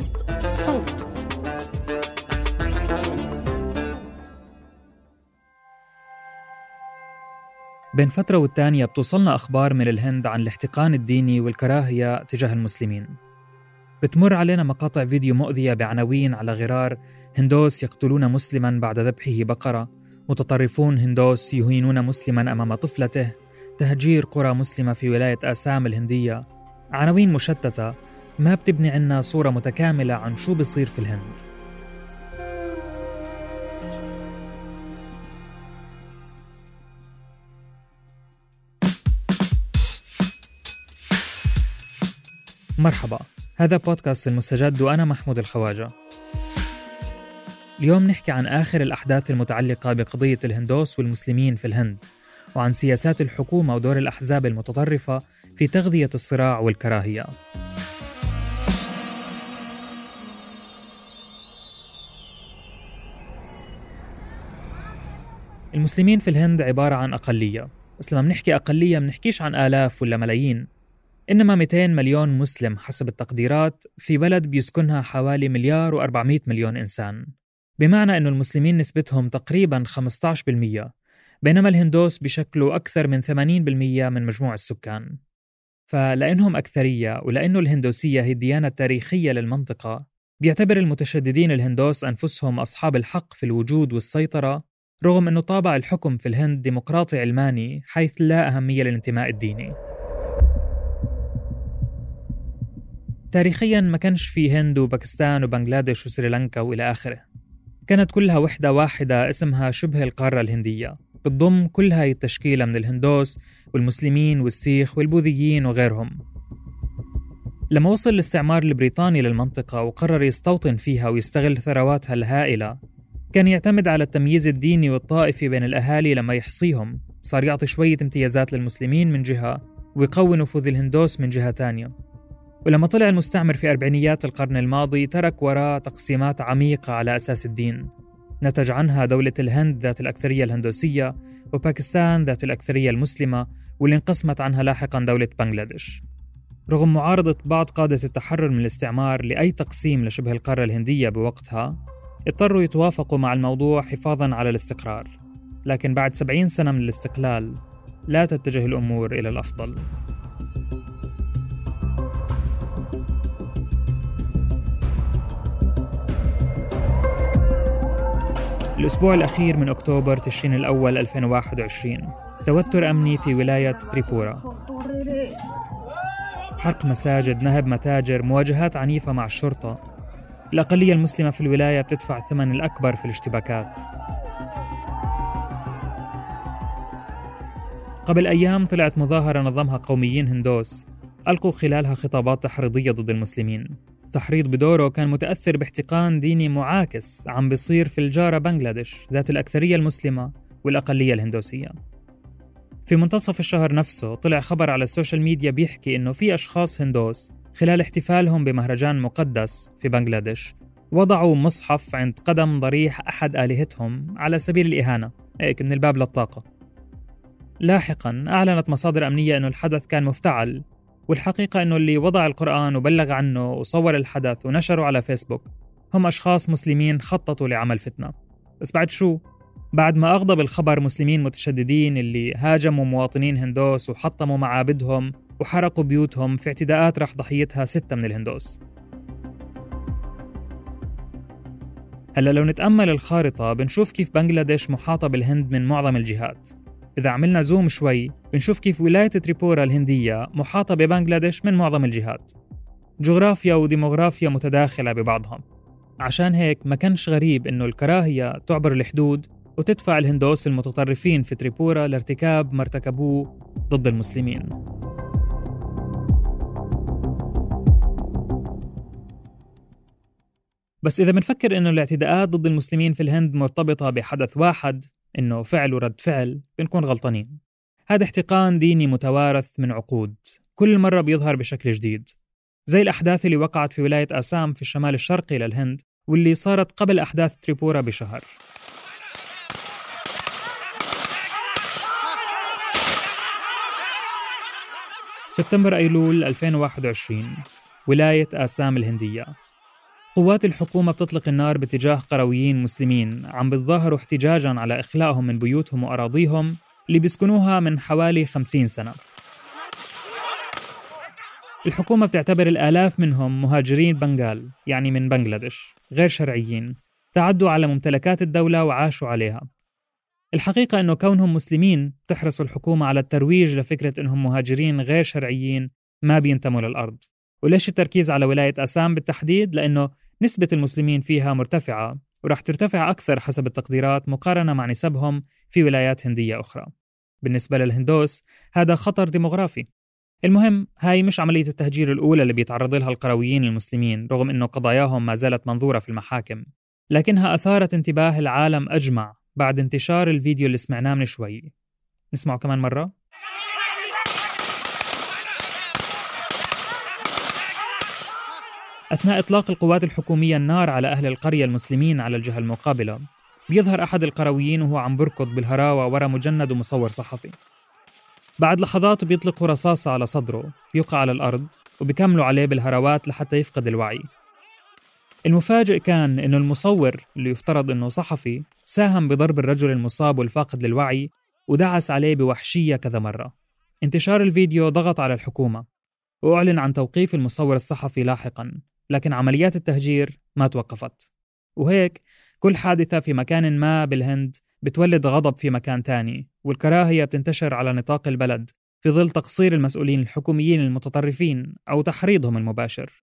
بودكاست صوت. بين فترة والتانية بتوصلنا أخبار من الهند عن الاحتقان الديني والكراهية تجاه المسلمين. بتمر علينا مقاطع فيديو مؤذية بعناوين على غرار هندوس يقتلون مسلما بعد ذبحه بقرة متطرفون هندوس يهينون مسلما أمام طفلته تهجير قرى مسلمة في ولاية آسام الهندية. عناوين مشتتة ما بتبني عنا صورة متكاملة عن شو بصير في الهند. مرحبا هذا بودكاست المستجد وأنا محمود الخواجة. اليوم نحكي عن آخر الأحداث المتعلقة بقضية الهندوس والمسلمين في الهند وعن سياسات الحكومة ودور الأحزاب المتطرفة في تغذية الصراع والكراهية. المسلمين في الهند عبارة عن أقلية. بس لما بنحكي أقلية بنحكيش عن آلاف ولا ملايين. إنما 200 مليون مسلم حسب التقديرات في بلد بيسكنها حوالي مليار و400 مليون إنسان. بمعنى أنه المسلمين نسبتهم تقريبا 15% بينما الهندوس بشكلوا أكثر من 80% من مجموع السكان. فلأنهم أكثرية ولأنه الهندوسية هي الديانة التاريخية للمنطقة بيعتبر المتشددين الهندوس أنفسهم أصحاب الحق في الوجود والسيطرة رغم أنه طابع الحكم في الهند ديمقراطي علماني حيث لا أهمية للانتماء الديني. تاريخيا ما كانش في هند وباكستان وبنغلاديش وسريلانكا وإلى آخره. كانت كلها وحدة واحدة اسمها شبه القارة الهندية. بتضم كل هاي التشكيلة من الهندوس والمسلمين والسيخ والبوذيين وغيرهم. لما وصل الاستعمار البريطاني للمنطقة وقرر يستوطن فيها ويستغل ثرواتها الهائلة كان يعتمد على التمييز الديني والطائفي بين الأهالي لما يحصيهم. صار يعطي شوية امتيازات للمسلمين من جهة ويقوي نفوذ الهندوس من جهة تانية. ولما طلع المستعمر في أربعينيات القرن الماضي ترك وراء تقسيمات عميقة على أساس الدين. نتج عنها دولة الهند ذات الأكثرية الهندوسية وباكستان ذات الأكثرية المسلمة واللي انقسمت عنها لاحقا دولة بنغلاديش. رغم معارضة بعض قادة التحرر من الاستعمار لأي تقسيم لشبه القارة الهندية بوقتها اضطروا يتوافقوا مع الموضوع حفاظا على الاستقرار. لكن بعد سبعين سنة من الاستقلال لا تتجه الأمور إلى الأفضل. الأسبوع الأخير من أكتوبر تشرين الأول 2021 توتر أمني في ولاية تريبورا. حرق مساجد نهب متاجر مواجهات عنيفة مع الشرطة. الأقلية المسلمة في الولاية بتدفع الثمن الأكبر في الاشتباكات. قبل أيام طلعت مظاهرة نظمها قوميين هندوس. ألقوا خلالها خطابات تحريضية ضد المسلمين. تحريض بدوره كان متأثر باحتقان ديني معاكس عم بيصير في الجارة بنغلاديش ذات الأكثرية المسلمة والأقلية الهندوسية. في منتصف الشهر نفسه طلع خبر على ال social media بيحكي إنه في أشخاص هندوس خلال احتفالهم بمهرجان مقدس في بنغلاديش وضعوا مصحف عند قدم ضريح أحد آلهتهم على سبيل الإهانة هيك من الباب للطاقة لاحقا أعلنت مصادر أمنية أنه الحدث كان مفتعل والحقيقة أنه اللي وضع القرآن وبلغ عنه وصور الحدث ونشره على فيسبوك هم أشخاص مسلمين خططوا لعمل فتنة بس بعد شو؟ بعد ما أغضب الخبر مسلمين متشددين اللي هاجموا مواطنين هندوس وحطموا معابدهم وحرقوا بيوتهم في اعتداءات راح ضحيتها ستة من الهندوس. هلا لو نتأمل الخارطة بنشوف كيف بنغلاديش محاطة بالهند من معظم الجهات. إذا عملنا زوم شوي بنشوف كيف ولاية تريبورا الهندية محاطة ببنغلاديش من معظم الجهات. جغرافيا وديموغرافيا متداخلة ببعضها عشان هيك ما كانش غريب إنه الكراهية تعبر الحدود وتدفع الهندوس المتطرفين في تريبورا لارتكاب ما ارتكبوه ضد المسلمين. بس إذا بنفكر إنه الاعتداءات ضد المسلمين في الهند مرتبطة بحدث واحد إنه فعل ورد فعل بنكون غلطانين. هذا احتقان ديني متوارث من عقود. كل مرة بيظهر بشكل جديد. زي الأحداث اللي وقعت في ولاية آسام في الشمال الشرقي للهند واللي صارت قبل أحداث تريبورا بشهر. سبتمبر أيلول 2021 ولاية آسام الهندية. قوات الحكومة بتطلق النار باتجاه قرويين مسلمين. عم بتظاهروا احتجاجا على إخلاءهم من بيوتهم وأراضيهم اللي بيسكنوها من حوالي 50 سنة. الحكومة بتعتبر الآلاف منهم مهاجرين بنغال يعني من بنغلاديش غير شرعيين. تعدوا على ممتلكات الدولة وعاشوا عليها. الحقيقة أنه كونهم مسلمين تحرص الحكومة على الترويج لفكرة أنهم مهاجرين غير شرعيين ما بينتموا للأرض. وليش التركيز على ولاية أسام بالتحديد؟ لأنه نسبة المسلمين فيها مرتفعة ورح ترتفع أكثر حسب التقديرات مقارنة مع نسبهم في ولايات هندية أخرى. بالنسبة للهندوس هذا خطر ديموغرافي. المهم هاي مش عملية التهجير الأولى اللي بيتعرض لها القرويين المسلمين رغم أنه قضاياهم ما زالت منظورة في المحاكم. لكنها أثارت انتباه العالم أجمع بعد انتشار الفيديو اللي سمعناه من شوي. نسمعه كمان مرة؟ أثناء إطلاق القوات الحكومية النار على أهل القرية المسلمين على الجهة المقابلة بيظهر أحد القرويين وهو عم بركض بالهراوة ورا مجند ومصور صحفي. بعد لحظات بيطلقوا رصاصة على صدره بيقع على الأرض وبيكملوا عليه بالهراوات لحتى يفقد الوعي. المفاجئ كان إنه المصور اللي يفترض إنه صحفي ساهم بضرب الرجل المصاب والفاقد للوعي ودعس عليه بوحشية كذا مرة. انتشار الفيديو ضغط على الحكومة وأعلن عن توقيف المصور الصحفي لاحقا. لكن عمليات التهجير ما توقفت. وهيك كل حادثة في مكان ما بالهند بتولد غضب في مكان تاني والكراهية بتنتشر على نطاق البلد في ظل تقصير المسؤولين الحكوميين المتطرفين أو تحريضهم المباشر.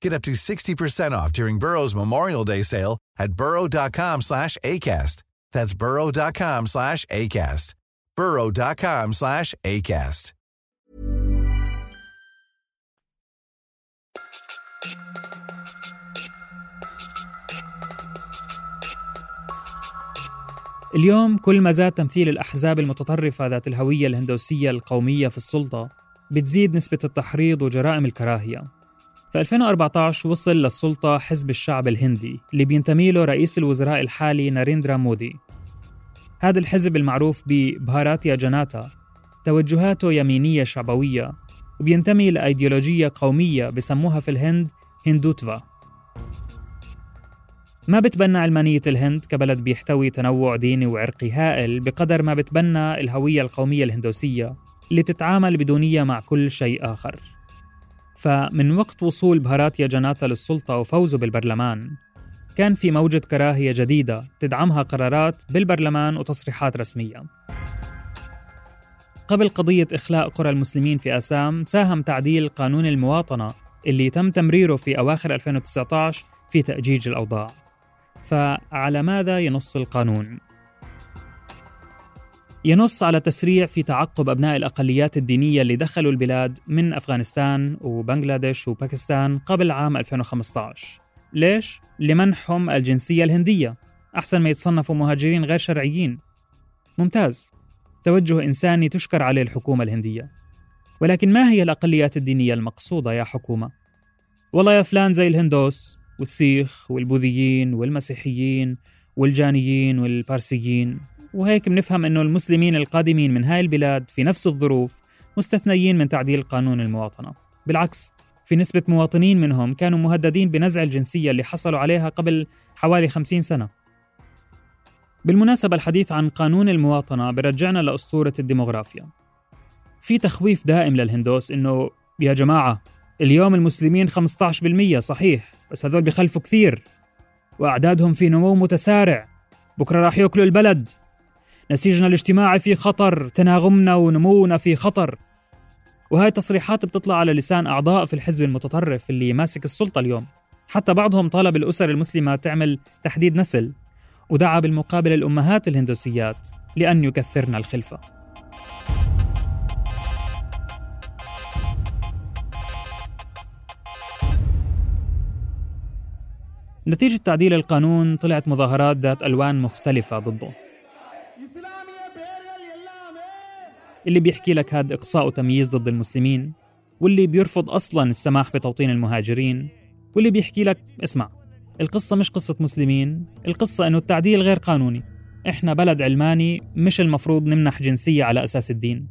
Get up to 60% off during Burrow's Memorial Day sale at burrow.com slash ACAST. That's burrow.com slash ACAST. burrow.com slash ACAST. اليوم كل ما زاد تمثيل الأحزاب المتطرفة ذات الهوية الهندوسية القومية في السلطة بتزيد نسبة التحريض وجرائم الكراهية في 2014 وصل للسلطة حزب الشعب الهندي اللي بينتمي له رئيس الوزراء الحالي ناريندرا مودي. هذا الحزب المعروف ببهاراتيا جناتا توجهاته يمينية شعبوية وبينتمي لأيديولوجية قومية بسموها في الهند هندوتفا. ما بتبنى علمانية الهند كبلد بيحتوي تنوع ديني وعرقي هائل بقدر ما بتبنى الهوية القومية الهندوسية اللي تتعامل بدونية مع كل شيء آخر. فمن وقت وصول بهاراتيا جناتا للسلطة وفوزه بالبرلمان كان في موجة كراهية جديدة تدعمها قرارات بالبرلمان وتصريحات رسمية قبل قضية إخلاء قرى المسلمين في أسام ساهم تعديل قانون المواطنة اللي تم تمريره في أواخر 2019 في تأجيج الأوضاع فعلى ماذا ينص القانون؟ ينص على تسريع في تعقب أبناء الأقليات الدينية اللي دخلوا البلاد من أفغانستان وبنغلاديش وباكستان قبل عام 2015 ليش؟ لمنحهم الجنسية الهندية أحسن ما يتصنفوا مهاجرين غير شرعيين. ممتاز. توجه إنساني تشكر عليه الحكومة الهندية. ولكن ما هي الأقليات الدينية المقصودة يا حكومة؟ والله يا فلان زي الهندوس والسيخ والبوذيين والمسيحيين والجانيين والبارسيين. وهيك بنفهم أنه المسلمين القادمين من هاي البلاد في نفس الظروف مستثنيين من تعديل قانون المواطنة. بالعكس في نسبة مواطنين منهم كانوا مهددين بنزع الجنسية اللي حصلوا عليها قبل حوالي 50 سنة. بالمناسبة الحديث عن قانون المواطنة برجعنا لأسطورة الديموغرافيا. في تخويف دائم للهندوس إنه يا جماعة اليوم المسلمين 15% صحيح بس هذول بخلفوا كثير وأعدادهم في نمو متسارع بكرة راح يأكلوا البلد. نسيجنا الاجتماعي في خطر تناغمنا ونمونا في خطر. وهاي تصريحات بتطلع على لسان أعضاء في الحزب المتطرف اللي ماسك السلطة اليوم. حتى بعضهم طالب الأسر المسلمة تعمل تحديد نسل ودعا بالمقابل الأمهات الهندوسيات لأن يكثرن الخلفة. نتيجة تعديل القانون طلعت مظاهرات ذات ألوان مختلفة ضده. اللي بيحكي لك هذا إقصاء وتمييز ضد المسلمين واللي بيرفض أصلا السماح بتوطين المهاجرين واللي بيحكي لك اسمع القصة مش قصة مسلمين القصة إنه التعديل غير قانوني. إحنا بلد علماني مش المفروض نمنح جنسية على أساس الدين.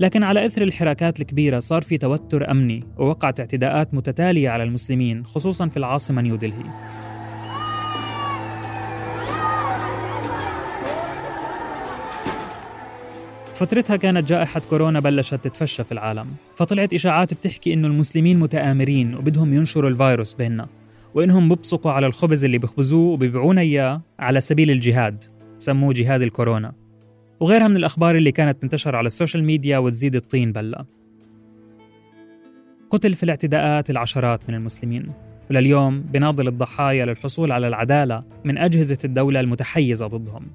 لكن على إثر الحراكات الكبيرة صار في توتر أمني ووقعت اعتداءات متتالية على المسلمين خصوصا في العاصمة نيودلهي فترتها كانت جائحة كورونا بلشت تتفشى في العالم. فطلعت إشاعات بتحكي إنه المسلمين متآمرين وبدهم ينشروا الفيروس بيننا وإنهم ببصقوا على الخبز اللي بيخبزوه وبيبيعونا إياه على سبيل الجهاد سموه جهاد الكورونا. وغيرها من الأخبار اللي كانت تنتشر على ال social media وتزيد الطين بلة. قتل في الاعتداءات العشرات من المسلمين. ولليوم بناضل الضحايا للحصول على العدالة من أجهزة الدولة المتحيزة ضدهم.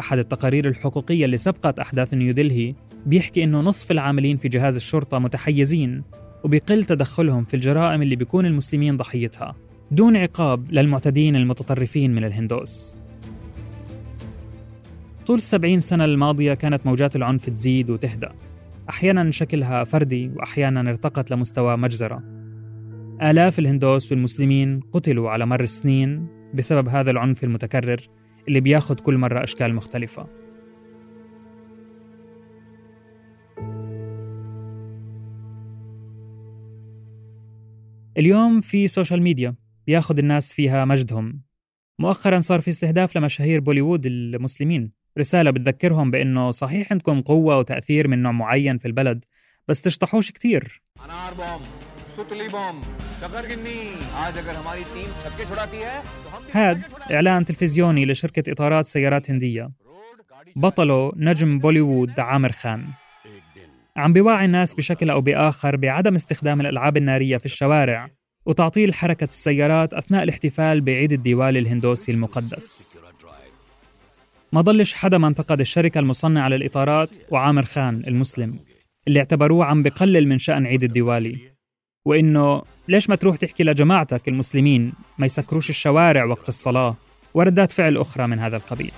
أحد التقارير الحقوقية اللي سبقت أحداث نيودلهي بيحكي إنه نصف العاملين في جهاز الشرطة متحيزين وبيقل تدخلهم في الجرائم اللي بيكون المسلمين ضحيتها دون عقاب للمعتدين المتطرفين من الهندوس. طول السبعين سنة الماضية كانت موجات العنف تزيد وتهدأ. أحيانا شكلها فردي وأحيانا ارتقت لمستوى مجزرة. آلاف الهندوس والمسلمين قتلوا على مر السنين بسبب هذا العنف المتكرر اللي بياخد كل مرة أشكال مختلفة. اليوم في social media بياخد الناس فيها مجدهم. مؤخرا صار في استهداف لمشاهير بوليوود المسلمين. رسالة بتذكرهم بأنه صحيح عندكم قوة وتأثير من نوع معين في البلد بس تشطحوش كتير. هاد إعلان تلفزيوني لشركة إطارات سيارات هندية بطله نجم بوليوود عامر خان عم بيوعي الناس بشكل أو بآخر بعدم استخدام الألعاب النارية في الشوارع وتعطيل حركة السيارات أثناء الاحتفال بعيد الديوالي الهندوسي المقدس ما ضلش حدا ما انتقد الشركة المصنعة للإطارات وعامر خان المسلم اللي اعتبروه عم بقلل من شأن عيد الديوالي। وإنه ليش ما تروح تحكي لجماعتك المسلمين ما يسكروش الشوارع وقت الصلاة؟ وردات فعل أخرى من هذا القبيل.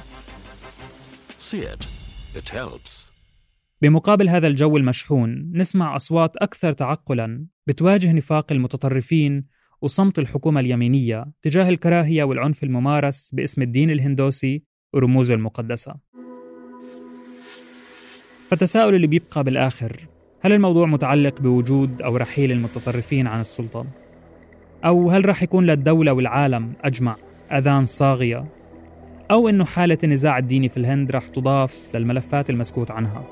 بمقابل هذا الجو المشحون نسمع أصوات أكثر تعقلا بتواجه نفاق المتطرفين وصمت الحكومة اليمينية تجاه الكراهية والعنف الممارس باسم الدين الهندوسي ورموزه المقدسة. فالتساؤل اللي بيبقى بالآخر هل الموضوع متعلق بوجود أو رحيل المتطرفين عن السلطة؟ أو هل راح يكون للدولة والعالم أجمع أذان صاغية؟ أو إنه حالة النزاع الديني في الهند راح تضاف للملفات المسكوت عنها؟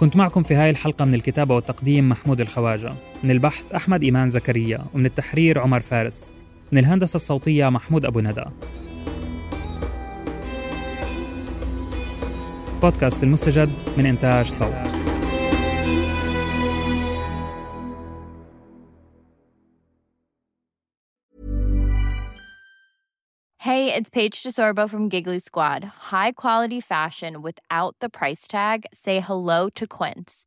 كنت معكم في هاي الحلقة من الكتابة والتقديم محمود الخواجة من البحث أحمد إيمان زكريا ومن التحرير عمر فارس من الهندسة الصوتية محمود أبو ندى بودكاست المستجد من إنتاج صوت Hey, it's Paige DeSorbo from Giggly Squad. High quality fashion without the price tag. Say hello to Quince.